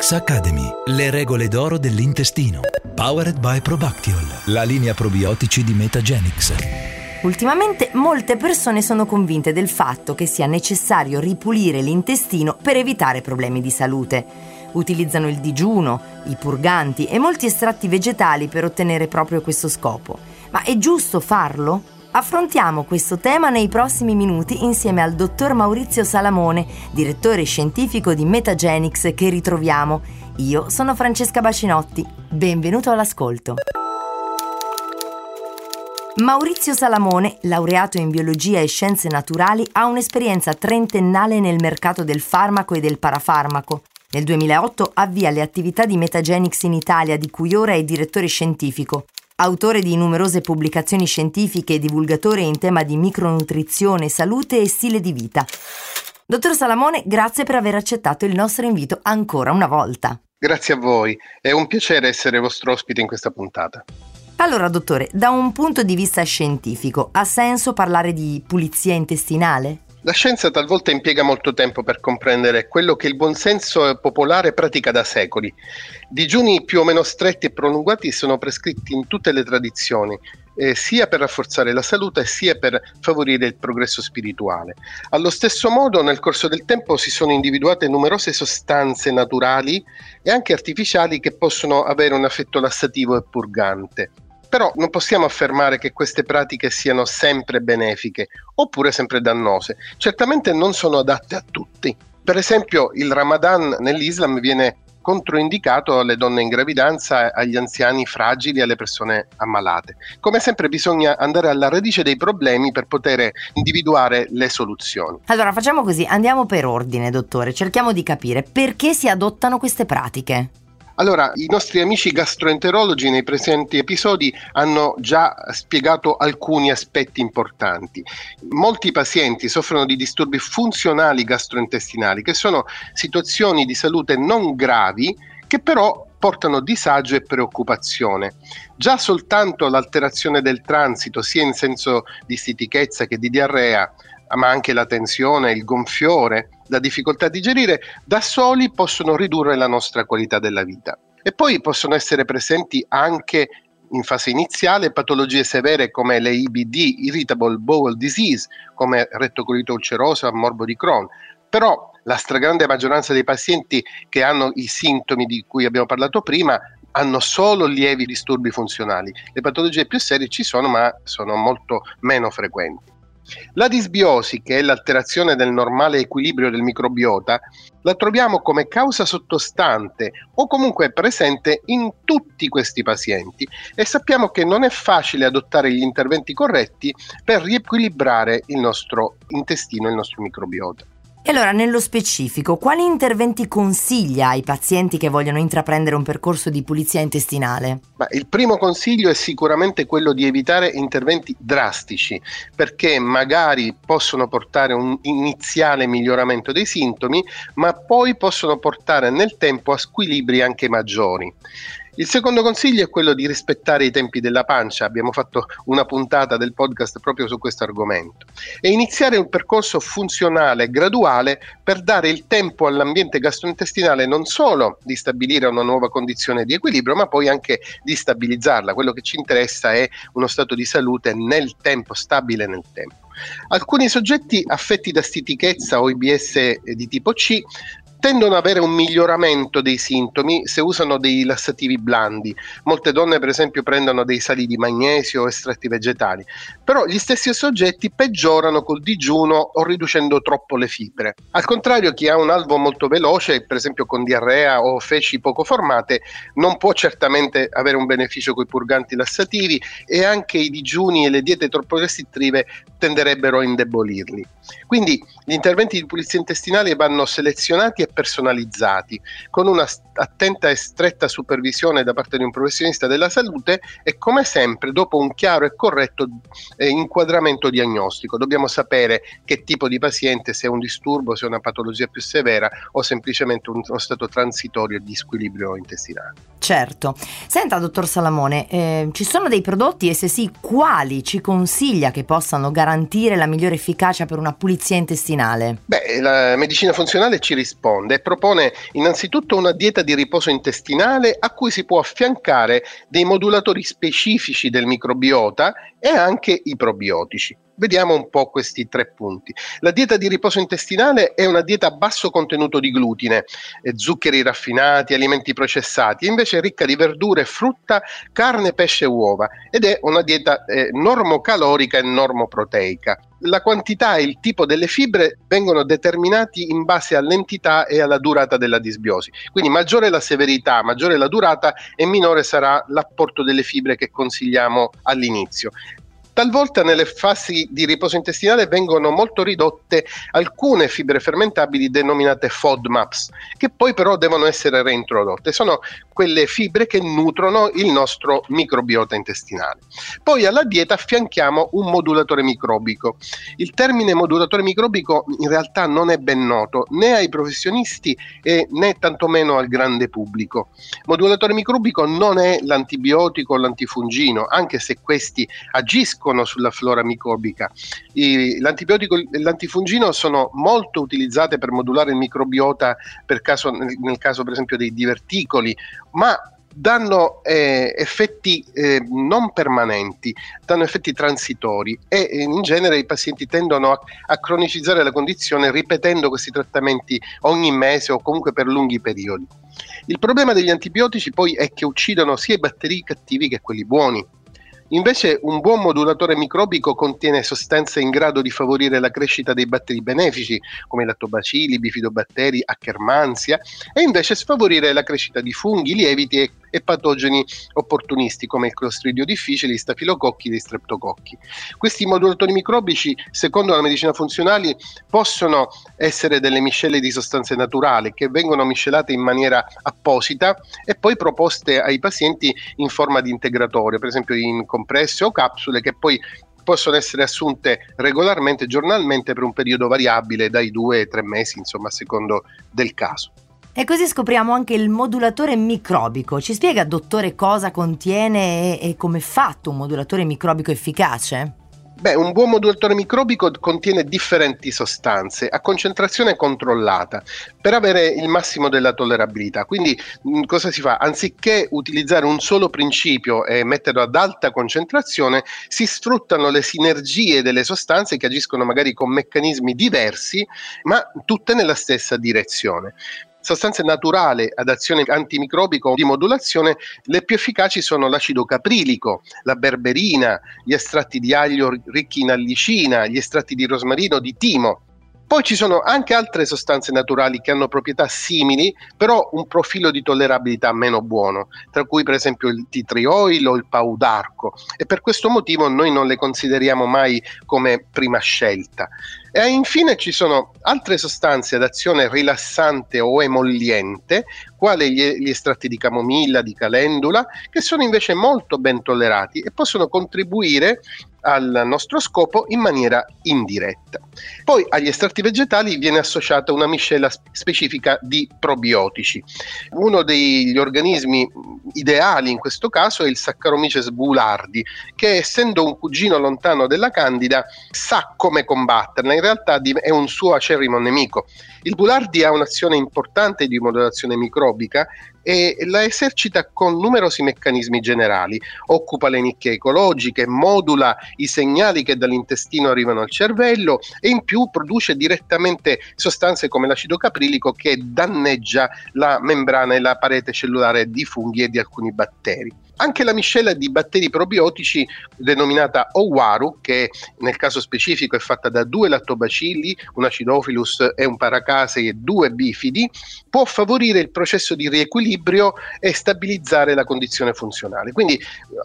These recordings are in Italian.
Metagenix Academy, le regole d'oro dell'intestino. Powered by Probactiol, la linea probiotici di Metagenix. Ultimamente molte persone sono convinte del fatto che sia necessario ripulire l'intestino per evitare problemi di salute. Utilizzano il digiuno, i purganti e molti estratti vegetali per ottenere proprio questo scopo. Ma è giusto farlo? Affrontiamo questo tema nei prossimi minuti insieme al dottor Maurizio Salamone, direttore scientifico di Metagenix che ritroviamo. Io sono Francesca Bacinotti. Benvenuto all'ascolto. Maurizio Salamone, laureato in biologia e scienze naturali, ha un'esperienza trentennale nel mercato del farmaco e del parafarmaco. Nel 2008 avvia le attività di Metagenix in Italia, di cui ora è direttore scientifico. Autore di numerose pubblicazioni scientifiche e divulgatore in tema di micronutrizione, salute e stile di vita. Dottor Salamone, grazie per aver accettato il nostro invito ancora una volta. Grazie a voi, è un piacere essere vostro ospite in questa puntata. Allora, dottore, da un punto di vista scientifico, ha senso parlare di pulizia intestinale? La scienza talvolta impiega molto tempo per comprendere quello che il buonsenso popolare pratica da secoli. Digiuni più o meno stretti e prolungati sono prescritti in tutte le tradizioni, eh, sia per rafforzare la salute sia per favorire il progresso spirituale. Allo stesso modo, nel corso del tempo si sono individuate numerose sostanze naturali e anche artificiali che possono avere un effetto lassativo e purgante. Però non possiamo affermare che queste pratiche siano sempre benefiche oppure sempre dannose. Certamente non sono adatte a tutti. Per esempio il Ramadan nell'Islam viene controindicato alle donne in gravidanza, agli anziani fragili alle persone ammalate. Come sempre bisogna andare alla radice dei problemi per poter individuare le soluzioni. Allora facciamo così, andiamo per ordine, dottore, cerchiamo di capire perché si adottano queste pratiche. Allora, i nostri amici gastroenterologi nei presenti episodi hanno già spiegato alcuni aspetti importanti. Molti pazienti soffrono di disturbi funzionali gastrointestinali, che sono situazioni di salute non gravi che però portano disagio e preoccupazione. Già soltanto l'alterazione del transito, sia in senso di stitichezza che di diarrea, ma anche la tensione, il gonfiore, la difficoltà a digerire, da soli possono ridurre la nostra qualità della vita. E poi possono essere presenti anche in fase iniziale patologie severe come le IBD, Irritable Bowel Disease, come rettocolite ulcerosa, morbo di Crohn. Però la stragrande maggioranza dei pazienti che hanno i sintomi di cui abbiamo parlato prima hanno solo lievi disturbi funzionali. Le patologie più serie ci sono, ma sono molto meno frequenti. La disbiosi, che è l'alterazione del normale equilibrio del microbiota, la troviamo come causa sottostante o comunque presente in tutti questi pazienti e sappiamo che non è facile adottare gli interventi corretti per riequilibrare il nostro intestino, il nostro microbiota. E allora, nello specifico, quali interventi consiglia ai pazienti che vogliono intraprendere un percorso di pulizia intestinale? Ma il primo consiglio è sicuramente quello di evitare interventi drastici, perché magari possono portare un iniziale miglioramento dei sintomi, ma poi possono portare nel tempo a squilibri anche maggiori. Il secondo consiglio è quello di rispettare i tempi della pancia, abbiamo fatto una puntata del podcast proprio su questo argomento, e iniziare un percorso funzionale graduale per dare il tempo all'ambiente gastrointestinale non solo di stabilire una nuova condizione di equilibrio, ma poi anche di stabilizzarla. Quello che ci interessa è uno stato di salute nel tempo, stabile nel tempo. Alcuni soggetti affetti da stitichezza o IBS di tipo C tendono ad avere un miglioramento dei sintomi se usano dei lassativi blandi. Molte donne, per esempio, prendono dei sali di magnesio o estratti vegetali, però gli stessi soggetti peggiorano col digiuno o riducendo troppo le fibre. Al contrario, chi ha un alvo molto veloce, per esempio con diarrea o feci poco formate, non può certamente avere un beneficio con i purganti lassativi e anche i digiuni e le diete troppo restrittive tenderebbero a indebolirli. Quindi gli interventi di pulizia intestinale vanno selezionati e personalizzati, con una attenta e stretta supervisione da parte di un professionista della salute e come sempre dopo un chiaro e corretto eh, inquadramento diagnostico. Dobbiamo sapere che tipo di paziente, se è un disturbo, se è una patologia più severa o semplicemente uno stato transitorio di squilibrio intestinale. Certo. Senta, dottor Salamone, eh, ci sono dei prodotti e se sì, quali ci consiglia che possano garantire garantire la migliore efficacia per una pulizia intestinale? Beh, la medicina funzionale ci risponde e propone innanzitutto una dieta di riposo intestinale a cui si può affiancare dei modulatori specifici del microbiota e anche i probiotici. Vediamo un po' questi tre punti. La dieta di riposo intestinale è una dieta a basso contenuto di glutine, eh, zuccheri raffinati, alimenti processati, invece ricca di verdure, frutta, carne, pesce e uova ed è una dieta eh, normocalorica e normoproteica. La quantità e il tipo delle fibre vengono determinati in base all'entità e alla durata della disbiosi. Quindi maggiore la severità, maggiore la durata e minore sarà l'apporto delle fibre che consigliamo all'inizio. Talvolta nelle fasi di riposo intestinale vengono molto ridotte alcune fibre fermentabili denominate FODMAPs, che poi però devono essere reintrodotte. Sono quelle fibre che nutrono il nostro microbiota intestinale. Poi alla dieta affianchiamo un modulatore microbico. Il termine modulatore microbico in realtà non è ben noto né ai professionisti né tantomeno al grande pubblico. Modulatore microbico non è l'antibiotico o l'antifungino, anche se questi agiscono agiscono sulla flora microbica. I, l'antibiotico e l'antifungino sono molto utilizzate per modulare il microbiota caso, nel, nel caso per esempio dei diverticoli, ma danno eh, effetti eh, non permanenti, danno effetti transitori e eh, in genere i pazienti tendono a, a, cronicizzare la condizione ripetendo questi trattamenti ogni mese o comunque per lunghi periodi. Il problema degli antibiotici poi è che uccidono sia i batteri cattivi che quelli buoni Invece un buon modulatore microbico contiene sostanze in grado di favorire la crescita dei batteri benefici, come lattobacilli, bifidobatteri, Akkermansia, e invece sfavorire la crescita di funghi, lieviti e e patogeni opportunisti come il clostridio difficile, gli stafilococchi e gli streptococchi. Questi modulatori microbici, secondo la medicina funzionale, possono essere delle miscele di sostanze naturali che vengono miscelate in maniera apposita e poi proposte ai pazienti in forma di integratore, per esempio in compresse o capsule che poi possono essere assunte regolarmente, giornalmente per un periodo variabile dai due ai tre mesi, insomma, a secondo del caso. E così scopriamo anche il modulatore microbico. Ci spiega, dottore, cosa contiene e, e come è fatto un modulatore microbico efficace? Beh, un buon modulatore microbico contiene differenti sostanze a concentrazione controllata per avere il massimo della tollerabilità. Quindi mh, cosa si fa? Anziché utilizzare un solo principio e metterlo ad alta concentrazione, si sfruttano le sinergie delle sostanze che agiscono magari con meccanismi diversi, ma tutte nella stessa direzione sostanze naturali ad azione antimicrobica o di modulazione, le più efficaci sono l'acido caprilico, la berberina, gli estratti di aglio ricchi in allicina, gli estratti di rosmarino, di timo. Poi ci sono anche altre sostanze naturali che hanno proprietà simili, però un profilo di tollerabilità meno buono, tra cui per esempio il tea tree oil o il paudarco, e per questo motivo noi non le consideriamo mai come prima scelta. E infine ci sono altre sostanze ad azione rilassante o emolliente, quali gli, gli, estratti di camomilla, di calendula, che sono invece molto ben tollerati e possono contribuire al nostro scopo in maniera indiretta. Poi agli estratti vegetali viene associata una miscela specifica di probiotici. Uno degli organismi ideali in questo caso è il Saccharomyces boulardi, che essendo un cugino lontano della Candida sa come combatterla, in realtà è un suo acerrimo nemico. Il Boulardi ha un'azione importante di modulazione microbica e la esercita con numerosi meccanismi generali. Occupa le nicchie ecologiche, modula i segnali che dall'intestino arrivano al cervello e in più produce direttamente sostanze come l'acido caprilico che danneggia la membrana e la parete cellulare di funghi e di alcuni batteri. Anche la miscela di batteri probiotici denominata Owaru, che nel caso specifico è fatta da due lattobacilli, un acidophilus e un paracase e due bifidi, può favorire il processo di riequilibrio e stabilizzare la condizione funzionale. Quindi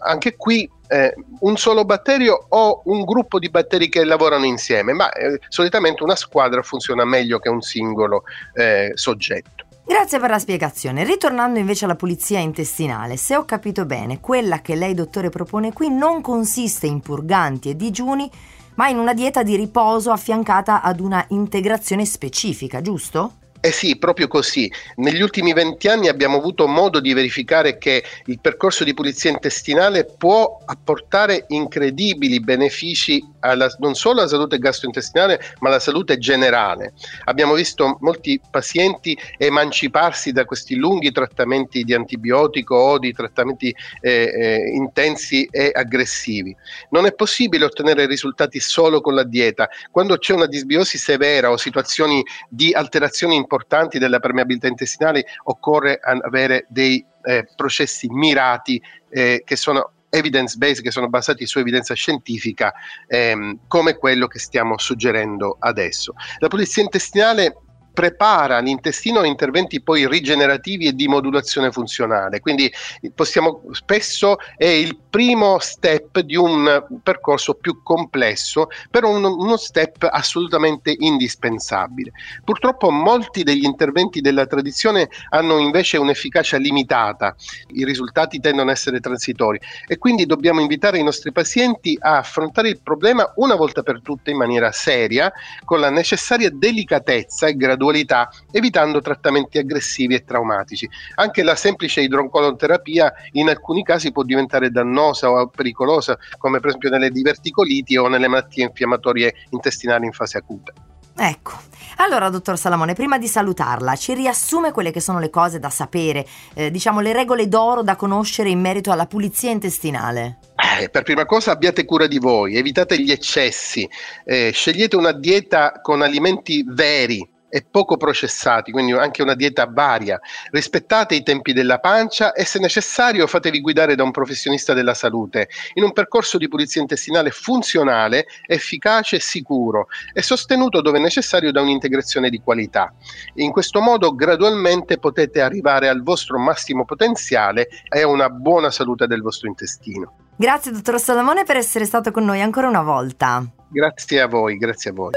anche qui eh, un solo batterio o un gruppo di batteri che lavorano insieme, ma eh, solitamente una squadra funziona meglio che un singolo eh, soggetto. Grazie per la spiegazione. Ritornando invece alla pulizia intestinale, se ho capito bene, quella che lei dottore propone qui non consiste in purganti e digiuni, ma in una dieta di riposo affiancata ad una integrazione specifica, giusto? Eh sì, proprio così. Negli ultimi venti anni abbiamo avuto modo di verificare che il percorso di pulizia intestinale può apportare incredibili benefici alla, non solo alla salute gastrointestinale, ma alla salute generale. Abbiamo visto molti pazienti emanciparsi da questi lunghi trattamenti di antibiotico o di trattamenti eh, eh, intensi e aggressivi. Non è possibile ottenere risultati solo con la dieta. Quando c'è una disbiosi severa o situazioni di alterazioni importanti, importanti della permeabilità intestinale occorre avere dei eh, processi mirati eh, che sono evidence based, che sono basati su evidenza scientifica, ehm, come quello che stiamo suggerendo adesso. La pulizia intestinale prepara l'intestino a interventi poi rigenerativi e di modulazione funzionale. Quindi possiamo spesso è il primo step di un percorso più complesso, però uno, uno step assolutamente indispensabile. Purtroppo molti degli interventi della tradizione hanno invece un'efficacia limitata, i risultati tendono ad essere transitori e quindi dobbiamo invitare i nostri pazienti a affrontare il problema una volta per tutte in maniera seria, con la necessaria delicatezza e gradualità gradualità, evitando trattamenti aggressivi e traumatici. Anche la semplice idroncoloterapia in alcuni casi può diventare dannosa o pericolosa, come per esempio nelle diverticoliti o nelle malattie infiammatorie intestinali in fase acuta. Ecco, allora dottor Salamone, prima di salutarla, ci riassume quelle che sono le cose da sapere, eh, diciamo le regole d'oro da conoscere in merito alla pulizia intestinale? Eh, per prima cosa abbiate cura di voi, evitate gli eccessi, eh, scegliete una dieta con alimenti veri, e poco processati, quindi anche una dieta varia. Rispettate i tempi della pancia e se necessario fatevi guidare da un professionista della salute in un percorso di pulizia intestinale funzionale, efficace e sicuro e sostenuto dove necessario da un'integrazione di qualità. In questo modo gradualmente potete arrivare al vostro massimo potenziale e a una buona salute del vostro intestino. Grazie dottor Salamone per essere stato con noi ancora una volta. Grazie a voi, grazie a voi.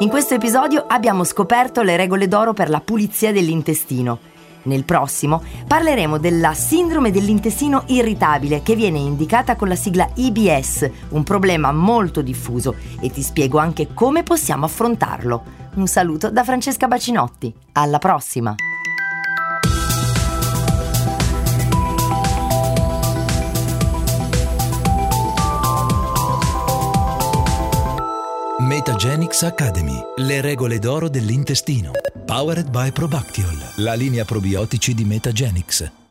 In questo episodio abbiamo scoperto le regole d'oro per la pulizia dell'intestino. Nel prossimo parleremo della sindrome dell'intestino irritabile che viene indicata con la sigla IBS, un problema molto diffuso e ti spiego anche come possiamo affrontarlo. Un saluto da Francesca Bacinotti. Alla prossima! Metagenics Academy. Le regole d'oro dell'intestino. Powered by Probactiol. La linea probiotici di Metagenics.